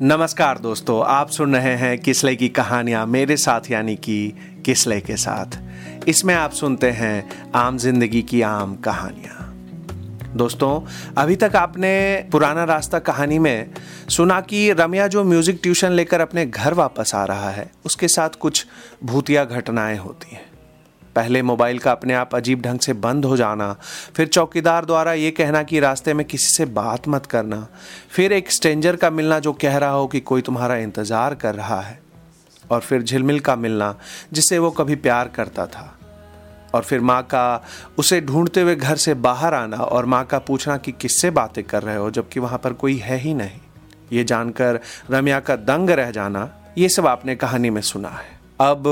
नमस्कार दोस्तों, आप सुन रहे हैं किसले की कहानियाँ मेरे साथ, यानी कि किसले के साथ। इसमें आप सुनते हैं आम ज़िंदगी की आम कहानियाँ। दोस्तों, अभी तक आपने पुराना रास्ता कहानी में सुना कि रम्या जो म्यूज़िक ट्यूशन लेकर अपने घर वापस आ रहा है, उसके साथ कुछ भूतिया घटनाएँ होती हैं। पहले मोबाइल का अपने आप अजीब ढंग से बंद हो जाना, फिर चौकीदार द्वारा ये कहना कि रास्ते में किसी से बात मत करना, फिर एक स्ट्रेंजर का मिलना जो कह रहा हो कि कोई तुम्हारा इंतज़ार कर रहा है, और फिर झिलमिल का मिलना जिससे वो कभी प्यार करता था। और फिर माँ का, उसे ढूंढते हुए घर से बाहर आना और माँ का पूछना कि किससे बातें कर रहे हो, जबकि वहाँ पर कोई है ही नहीं। ये जानकर रम्या का दंग रह जाना, ये सब आपने कहानी में सुना है। अब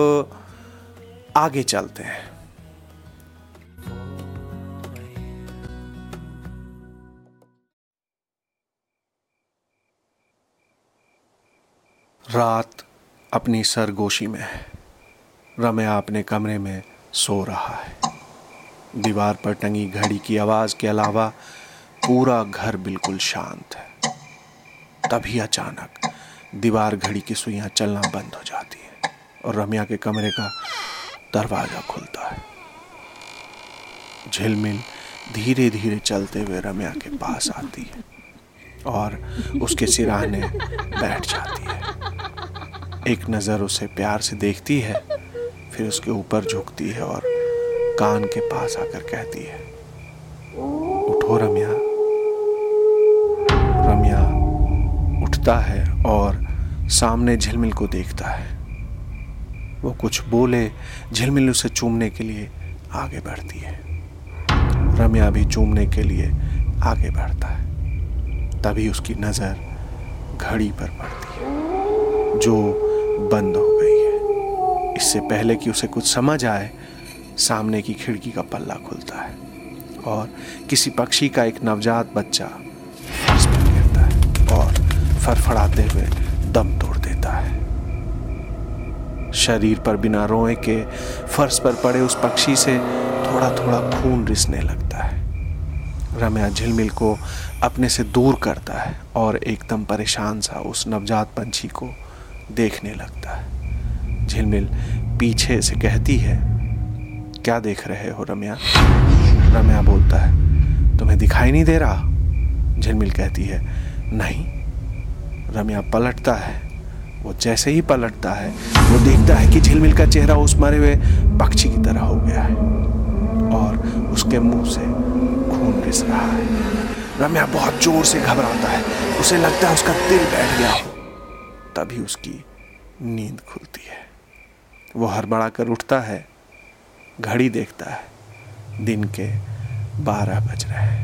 आगे चलते हैं। रात अपनी सरगोशी में है। रम्या अपने कमरे में सो रहा है। दीवार पर टंगी घड़ी की आवाज़ के अलावा पूरा घर बिल्कुल शांत है। तभी अचानक दीवार घड़ी की सुइयाँ चलना बंद हो जाती है और रम्या के कमरे का दरवाज़ा खुलता है। झिलमिल धीरे धीरे चलते हुए रम्या के पास आती है और उसके सिराने बैठ जाती है। एक नज़र उसे प्यार से देखती है, फिर उसके ऊपर झुकती है और कान के पास आकर कहती है, उठो रम्या। रम्या उठता है और सामने झिलमिल को देखता है। वो कुछ बोले, झिलमिल उसे चूमने के लिए आगे बढ़ती है। रम्या भी चूमने के लिए आगे बढ़ता है। तभी उसकी नज़र घड़ी पर पड़ती है, जो बंद हो गई है। इससे पहले कि उसे कुछ समझ आए, सामने की खिड़की का पल्ला खुलता है और किसी पक्षी का एक नवजात बच्चा फर्श पर गिरता है और फड़फड़ाते हुए दम तोड़ता शरीर पर बिना रोए के फर्श पर पड़े उस पक्षी से थोड़ा थोड़ा खून रिसने लगता है। रम्या झिलमिल को अपने से दूर करता है और एकदम परेशान सा उस नवजात पंछी को देखने लगता है। झिलमिल पीछे से कहती है, क्या देख रहे हो रम्या? रम्या बोलता है, तुम्हें दिखाई नहीं दे रहा? झिलमिल कहती है, नहीं। रम्या पलटता है वो जैसे ही पलटता है, वो देखता है कि झिलमिल का चेहरा उस मरे हुए पक्षी की तरह हो गया है और उसके मुँह से खून रिस रहा है। रम्या बहुत ज़ोर से घबराता है। उसे लगता है उसका दिल बैठ गया हो। तभी उसकी नींद खुलती है। वो हड़बड़ा कर उठता है, घड़ी देखता है। दिन के बारह बज रहे हैं।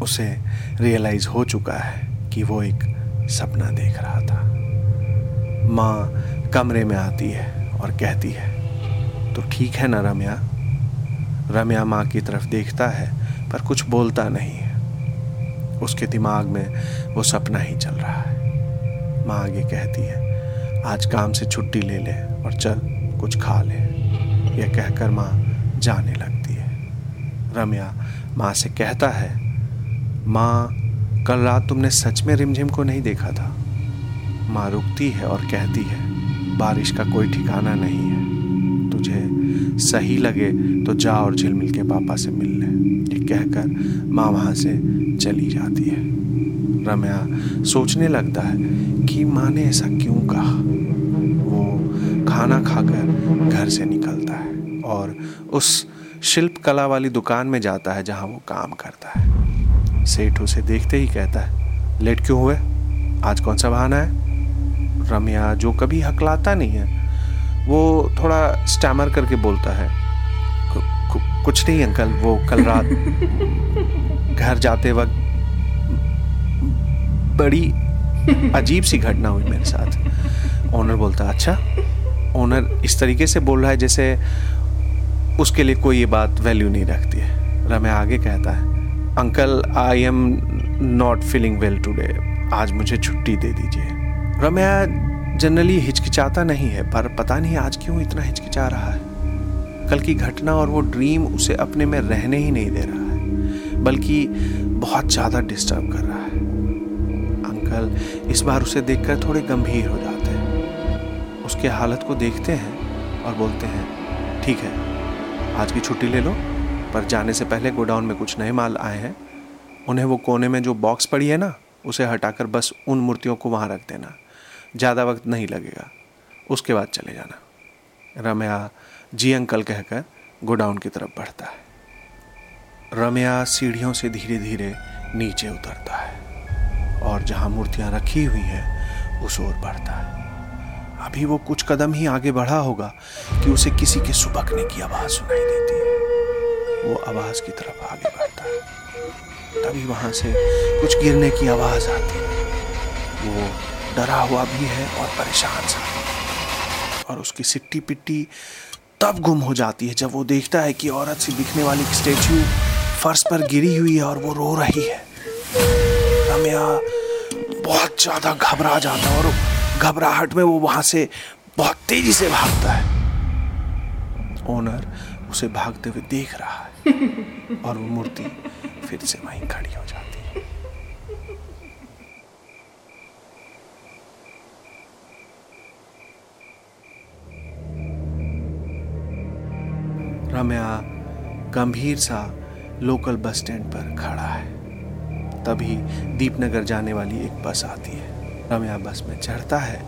उसे रियलाइज़ हो चुका है कि वो एक सपना देख रहा था। माँ कमरे में आती है और कहती है तो ठीक है ना, रम्या? रम्या माँ की तरफ़ देखता है, पर कुछ बोलता नहीं है। उसके दिमाग में वो सपना ही चल रहा है। माँ आगे कहती है, आज काम से छुट्टी ले ले और चल, कुछ खा ले। यह कहकर माँ जाने लगती है। रम्या माँ से कहता है, माँ कल रात तुमने सच में रिमझिम को नहीं देखा था। माँ रुकती है और कहती है, बारिश का कोई ठिकाना नहीं है। तुझे सही लगे तो जा और झिलमिल के पापा से मिल ले। ये कहकर माँ वहाँ से चली जाती है। रम्या सोचने लगता है कि माँ ने ऐसा क्यों कहा। वो खाना खाकर घर से निकलता है और उस शिल्प कला वाली दुकान में जाता है जहाँ वो काम करता है। सेठ उसे देखते ही कहता है, लेट क्यों हुए? आज कौन सा बहाना है? रम्या जो कभी हकलाता नहीं है, वो थोड़ा स्टैमर करके बोलता है कुछ नहीं अंकल, वो कल रात घर जाते वक्त बड़ी अजीब सी घटना हुई मेरे साथ। ओनर बोलता अच्छा ओनर इस तरीके से बोल रहा है जैसे उसके लिए कोई ये बात वैल्यू नहीं रखती है। रम्या आगे कहता है uncle I am not feeling well today आज मुझे छुट्टी दे दीजिए। रम्या जनरली हिचकिचाता नहीं है, पर पता नहीं आज क्यों इतना हिचकिचा रहा है। कल की घटना और वो ड्रीम उसे अपने में रहने ही नहीं दे रहा है, बल्कि बहुत ज़्यादा डिस्टर्ब कर रहा है। अंकल, इस बार उसे देखकर थोड़े गंभीर हो जाते हैं। उसके हालत को देखते हैं और बोलते हैं, ठीक है, आज की छुट्टी ले लो पर जाने से पहले गोडाउन में कुछ नए माल आए हैं। उन्हें वो कोने में जो बॉक्स पड़ी है ना, उसे हटाकर बस उन मूर्तियों को वहाँ रख देना। ज़्यादा वक्त नहीं लगेगा। उसके बाद चले जाना। रम्या, जी अंकल कहकर गोडाउन की तरफ़ बढ़ता है। रम्या सीढ़ियों से धीरे धीरे नीचे उतरता है और जहाँ मूर्तियाँ रखी हुई हैं, उस ओर बढ़ता है। अभी वो कुछ कदम ही आगे बढ़ा होगा कि उसे किसी के सुबकने की आवाज़ सुनाई देती है। वो आवाज़ की तरफ़ आगे बढ़ता है। तभी वहाँ से कुछ गिरने की आवाज़ आती है। वो डरा हुआ भी है और परेशान सा और उसकी सिट्टी पिट्टी तब गुम हो जाती है जब वो देखता है कि औरत से दिखने वाली स्टेच्यू फर्श पर गिरी हुई है और वो रो रही है। रम्या बहुत ज़्यादा घबरा जाता है और घबराहट में वो वहाँ से बहुत तेज़ी से भागता है। ओनर उसे भागते हुए देख रहा है। और वो मूर्ति फिर से वहीं खड़ी हो जाती है। रम्या गंभीर सा लोकल बस स्टैंड पर खड़ा है। तभी दीपनगर जाने वाली एक बस आती है। रम्या बस में चढ़ता है।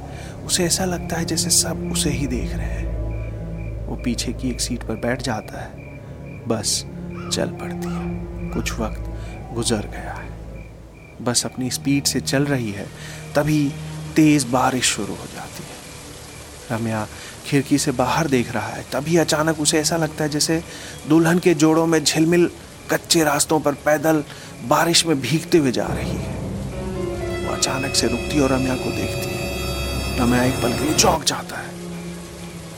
उसे ऐसा लगता है जैसे सब उसे ही देख रहे हैं। वो पीछे की एक सीट पर बैठ जाता है। बस चल पड़ती है। कुछ वक्त गुजर गया है। बस अपनी स्पीड से चल रही है, तभी तेज बारिश शुरू हो जाती है। रम्या खिड़की से बाहर देख रहा है, तभी अचानक उसे ऐसा लगता है जैसे दुल्हन के जोड़ों में झिलमिल कच्चे रास्तों पर पैदल बारिश में भीगते हुए जा रही है। वो अचानक से रुकती और रम्या को देखती है। रम्या एक पल के लिए चौंक जाता है।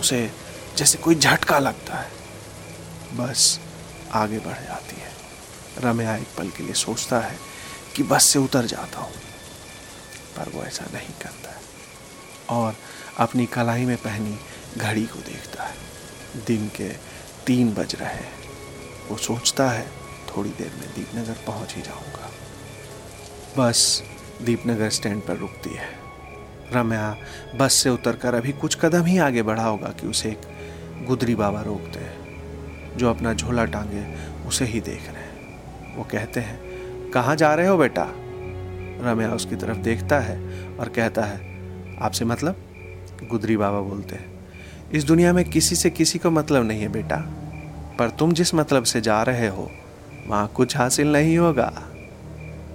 उसे जैसे कोई झटका लगता है। बस आगे बढ़ जाती है। रम्या एक पल के लिए सोचता है कि बस से उतर जाता हूँ, पर वो ऐसा नहीं करता। है और अपनी कलाई में पहनी घड़ी को देखता है। दिन के तीन बज रहे हैं। वो सोचता है, थोड़ी देर में दीपनगर पहुँच ही जाऊँगा। बस दीपनगर स्टैंड पर रुकती है। रम्या बस से उतरकर अभी कुछ कदम ही आगे बढ़ा होगा कि उसे एक गुदरी बाबा रोकते हैं जो अपना झोला टांगे, उसे ही देख रहे हैं। वो कहते हैं, कहाँ जा रहे हो बेटा? रम्या उसकी तरफ़ देखता है और कहता है, आपसे मतलब? गुदरी बाबा बोलते हैं, इस दुनिया में किसी से किसी को मतलब नहीं है बेटा, पर तुम जिस मतलब से जा रहे हो, वहाँ कुछ हासिल नहीं होगा।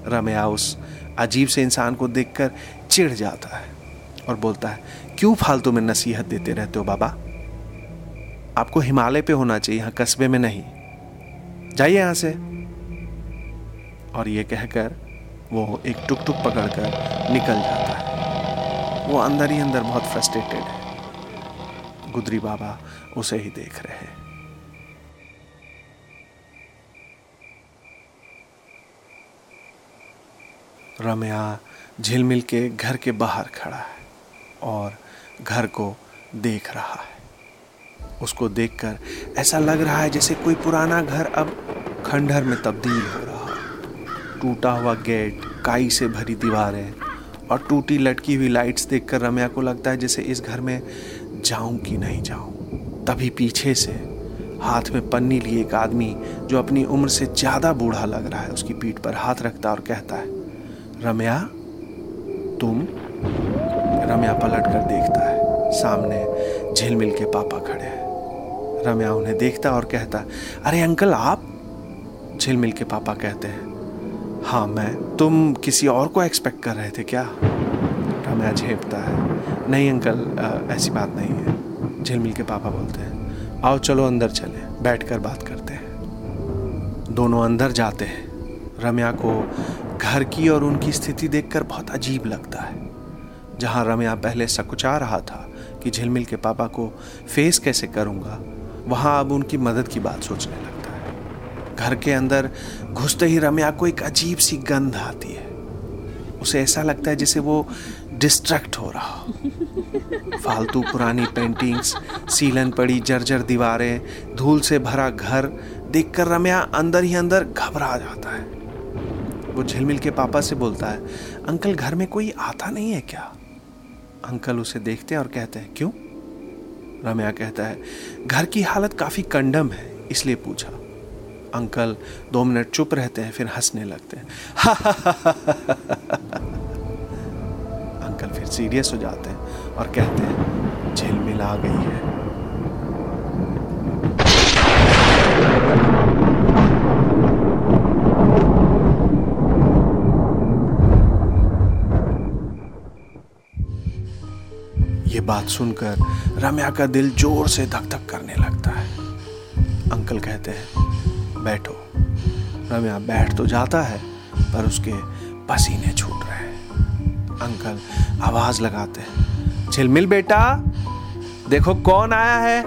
रम्या उस अजीब से इंसान को देखकर चिढ़ जाता है और बोलता है, क्यों फालतू में नसीहत देते रहते हो बाबा? आपको हिमालय पे होना चाहिए, यहाँ कस्बे में नहीं। जाइए यहाँ से। और ये कहकर वो एक टुक टुक पकड़कर निकल जाता है। वो अंदर ही अंदर बहुत फ्रस्ट्रेटेड है। गुदरी बाबा उसे ही देख रहे हैं। रम्या झिलमिल के घर के बाहर खड़ा है और घर को देख रहा है। उसको देखकर ऐसा लग रहा है जैसे कोई पुराना घर अब खंडहर में तब्दील हो रहा हो। टूटा हुआ गेट, काई से भरी दीवारें और टूटी लटकी हुई लाइट्स देखकर रम्या को लगता है जैसे इस घर में जाऊँ कि नहीं जाऊँ। तभी पीछे से हाथ में पन्नी लिए एक आदमी जो अपनी उम्र से ज़्यादा बूढ़ा लग रहा है। उसकी पीठ पर हाथ रखता और कहता है, रम्या, तुम? रम्या पलट कर देखता है, सामने झिलमिल के पापा खड़े रम्या उन्हें देखता और कहता, अरे अंकल, आप झिलमिल के पापा कहते हैं। हाँ मैं, तुम किसी और को एक्सपेक्ट कर रहे थे क्या? रम्या झेपता है, नहीं अंकल ऐसी बात नहीं है। झिलमिल के पापा बोलते हैं, आओ चलो अंदर चले बैठ कर बात करते हैं। दोनों अंदर जाते हैं। रम्या को घर की और उनकी स्थिति देखकर बहुत अजीब लगता है। जहाँ रम्या पहले सकुचा रहा था कि झिलमिल के पापा को फेस कैसे करूँगा वहाँ अब उनकी मदद की बात सोचने लगता है। घर के अंदर घुसते ही रम्या को एक अजीब सी गंध आती है। उसे ऐसा लगता है जैसे वो डिस्ट्रैक्ट हो रहा हो। फालतू पुरानी पेंटिंग्स सीलन पड़ी जर्जर दीवारें धूल से भरा घर देखकर रम्या अंदर ही अंदर घबरा जाता है। वो झिलमिल के पापा से बोलता है अंकल घर में कोई आता नहीं है क्या? अंकल उसे देखते हैं और कहते हैं क्यों? रम्या कहता है, घर की हालत काफ़ी कंडम है, इसलिए पूछा। अंकल दो मिनट चुप रहते हैं, फिर हंसने लगते हैं। अंकल फिर सीरियस हो जाते हैं और कहते हैं झिलमिल गई है। बात सुनकर रम्या का दिल ज़ोर से धक धक करने लगता है। अंकल कहते हैं, बैठो। रम्या बैठ तो जाता है, पर उसके पसीने छूट रहे हैं। अंकल आवाज़ लगाते हैं झिलमिल बेटा, देखो कौन आया है?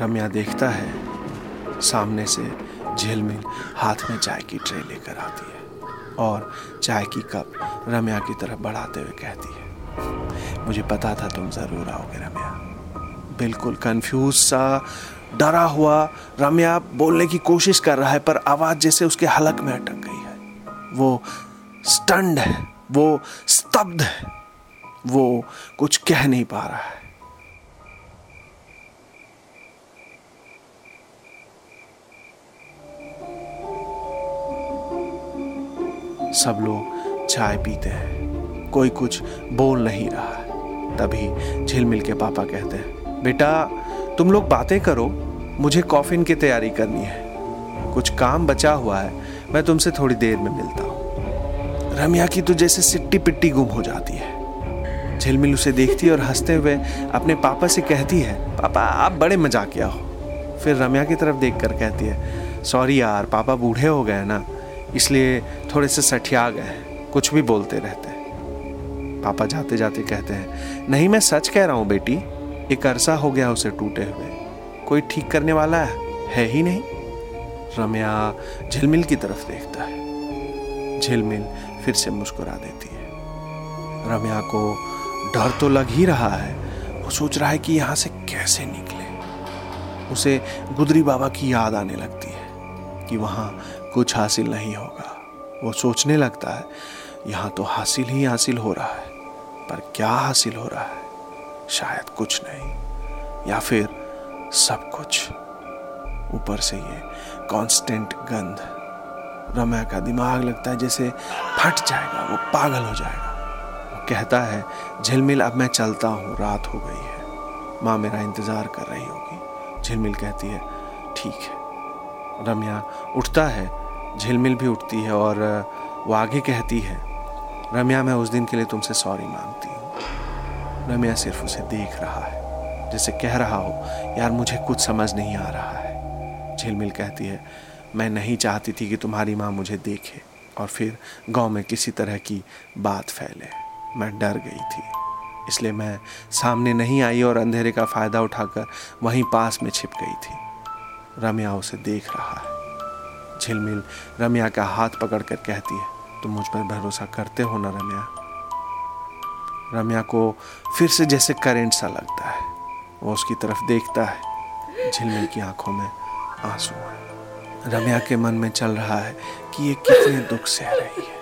रम्या देखता है, सामने से झिलमिल हाथ में चाय की ट्रे लेकर आती है और चाय की कप रम्या की तरफ़ बढ़ाते हुए कहती है, मुझे पता था तुम ज़रूर आओगे रम्या। बिल्कुल कंफ्यूज सा, डरा हुआ रम्या बोलने की कोशिश कर रहा है, पर आवाज़ जैसे उसके हलक में अटक गई है। वो स्टंड है, वो स्तब्ध है, वो कुछ कह नहीं पा रहा है। सब लोग चाय पीते हैं। कोई कुछ बोल नहीं रहा। है तभी झिलमिल के पापा कहते हैं, बेटा, तुम लोग बातें करो। मुझे कॉफिन की तैयारी करनी है। कुछ काम बचा हुआ है। मैं तुमसे थोड़ी देर में मिलता हूँ। रम्या की तो जैसे सिट्टी पिट्टी गुम हो जाती है। झिलमिल उसे देखती है और हँसते हुए अपने पापा से कहती है, पापा, आप बड़े मजाकिया हो। फिर रम्या की तरफ़ देखकर कहती है, सॉरी यार, पापा बूढ़े हो गए ना। इसलिए थोड़े से सठिया गए कुछ भी बोलते रहते हैं। पापा जाते जाते कहते हैं नहीं मैं सच कह रहा हूँ बेटी एक अरसा हो गया उसे टूटे हुए। कोई ठीक करने वाला है, है ही नहीं? रम्या झिलमिल की तरफ़ देखता है। झिलमिल फिर से मुस्कुरा देती है। रम्या को डर तो लग ही रहा है। वो सोच रहा है कि यहाँ से कैसे निकले। उसे गुदरी बाबा की याद आने लगती है कि वहाँ कुछ हासिल नहीं होगा। वो सोचने लगता है, यहाँ तो हासिल ही हासिल हो रहा है, पर क्या हासिल हो रहा है? शायद कुछ नहीं, या फिर सब कुछ। ऊपर से ये कांस्टेंट गंध, रम्या का दिमाग लगता है जैसे फट जाएगा, वो पागल हो जाएगा। वो कहता है, झिलमिल, अब मैं चलता हूँ, रात हो गई है। माँ मेरा इंतज़ार कर रही होगी। झिलमिल कहती है, ठीक है। रम्या उठता है, झिलमिल भी उठती है और वो आगे कहती है, रम्या, मैं उस दिन के लिए तुमसे सॉरी मांगती हूँ। रम्या सिर्फ़ उसे देख रहा है, जैसे कह रहा हो, यार, मुझे कुछ समझ नहीं आ रहा है। झिलमिल कहती है, मैं नहीं चाहती थी कि तुम्हारी माँ मुझे देखे। और फिर गाँव में किसी तरह की बात फैले। मैं डर गई थी, इसलिए मैं सामने नहीं आई और अंधेरे का फ़ायदा उठाकर वहीं पास में छिप गई थी। रम्या उसे देख रहा है। झिलमिल रम्या का हाथ पकड़कर कहती है, तुम मुझ पर भरोसा करते हो ना रम्या? रम्या को फिर से जैसे करेंट सा लगता है। वो उसकी तरफ़ देखता है। झिलमिल की आँखों में आँसू है। रम्या के मन में चल रहा है कि ये कितने दुख सह रही है।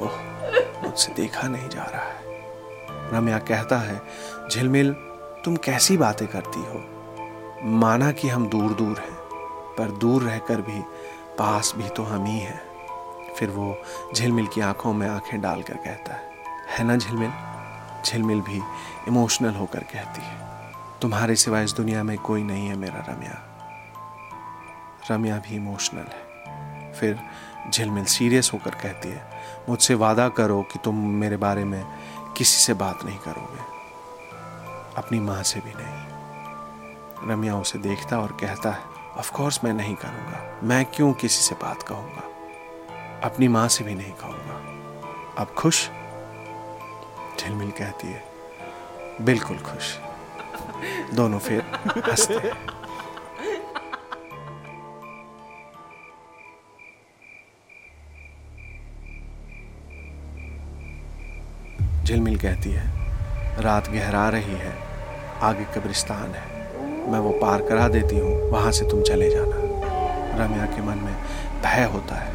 ओह, मुझसे देखा नहीं जा रहा है। रम्या कहता है, झिलमिल, तुम कैसी बातें करती हो? माना कि हम दूर दूर हैं, पर दूर रहकर भी, पास भी तो हम ही हैं। फिर वो झिलमिल की आँखों में आँखें डालकर कहता है है ना झिलमिल? झिलमिल भी इमोशनल होकर कहती है, तुम्हारे सिवा इस दुनिया में कोई नहीं है मेरा रम्या। रम्या भी इमोशनल है। फिर झिलमिल सीरियस होकर कहती है, मुझसे वादा करो कि तुम मेरे बारे में किसी से बात नहीं करोगे। अपनी माँ से भी नहीं। रम्या उसे देखता और कहता है ऑफ़ कोर्स मैं नहीं करूँगा। मैं क्यों किसी से बात कहूँगा? अपनी माँ से भी नहीं कहूँगा। अब खुश? झिलमिल कहती है, बिल्कुल खुश। दोनों फिर हँसते हैं। झिलमिल कहती है, रात गहरा रही है, आगे कब्रिस्तान है। मैं वो पार करा देती हूँ, वहाँ से तुम चले जाना। रम्या के मन में भय होता है,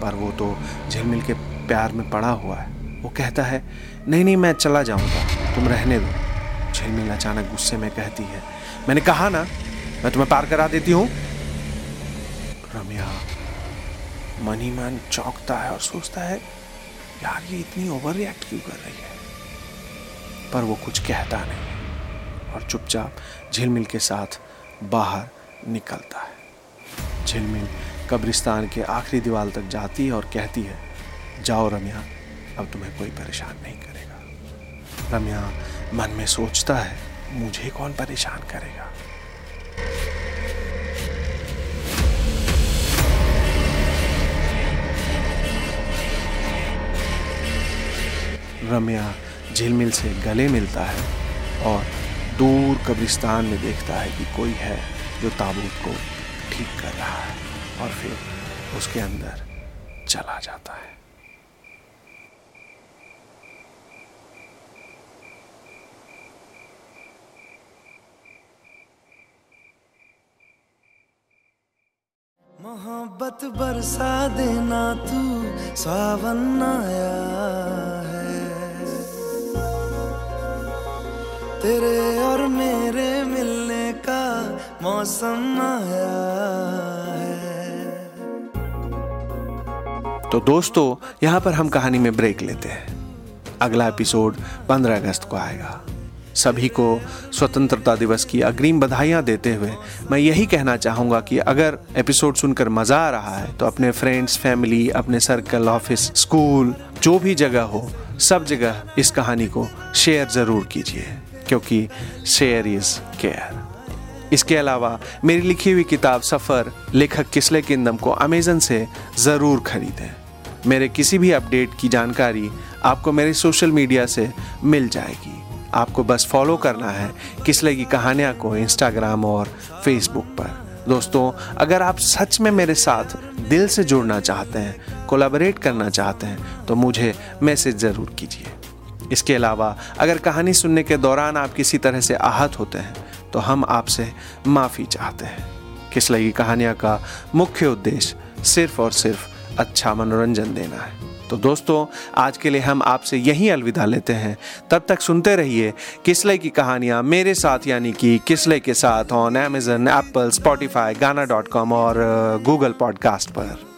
पर वो तो झिलमिल के प्यार में पड़ा हुआ है। वो कहता है, नहीं नहीं, मैं चला जाऊँगा, तुम रहने दो। झिलमिल अचानक गुस्से में कहती है, मैंने कहा ना, मैं तुम्हें पार करा देती हूँ। रम्या मनी मैन चौंकता है और सोचता है, यार, ये इतनी ओवर रिएक्ट क्यों कर रही है? पर वो कुछ कहता नहीं और चुपचाप झिलमिल के साथ बाहर निकलता है। झिलमिल कब्रिस्तान के आखिरी दीवार तक जाती है और कहती है, जाओ रम्या, अब तुम्हें कोई परेशान नहीं करेगा। रम्या मन में सोचता है, मुझे कौन परेशान करेगा? रम्या झिलमिल से गले मिलता है और दूर कब्रिस्तान में देखता है कि कोई है जो ताबूत को ठीक कर रहा है और फिर उसके अंदर चला जाता है। मोहब्बत बरसा देना तू, सावन आया। तेरे और मेरे मिलने का मौसम आया तो दोस्तों, यहाँ पर हम कहानी में ब्रेक लेते हैं। अगला एपिसोड 15 अगस्त को आएगा। सभी को स्वतंत्रता दिवस की अग्रिम बधाइयाँ देते हुए मैं यही कहना चाहूँगा कि अगर एपिसोड सुनकर मज़ा आ रहा है तो अपने फ्रेंड्स फैमिली अपने सर्कल ऑफ़िस स्कूल जो भी जगह हो, सब जगह इस कहानी को शेयर ज़रूर कीजिए। क्योंकि शेयर इज़ केयर। इसके अलावा मेरी लिखी हुई किताब सफ़र, लेखक किसले किंदम को अमेजन से ज़रूर खरीदें। मेरे किसी भी अपडेट की जानकारी आपको मेरे सोशल मीडिया से मिल जाएगी। आपको बस फॉलो करना है किसले की कहानियाँ को इंस्टाग्राम और फेसबुक पर। दोस्तों, अगर आप सच में मेरे साथ दिल से जुड़ना चाहते हैं कोलाबरेट करना चाहते हैं तो मुझे मैसेज ज़रूर कीजिए। इसके अलावा, अगर कहानी सुनने के दौरान आप किसी तरह से आहत होते हैं तो हम आपसे माफ़ी चाहते हैं। किसले की कहानियाँ का मुख्य उद्देश्य सिर्फ़ और सिर्फ़ अच्छा मनोरंजन देना है। तो दोस्तों, आज के लिए हम आपसे यहीं अलविदा लेते हैं। तब तक सुनते रहिए किसले की कहानियाँ मेरे साथ, यानी कि किसले के साथ on Amazon Apple Spotify Gaana dot com और गूगल पॉडकास्ट पर।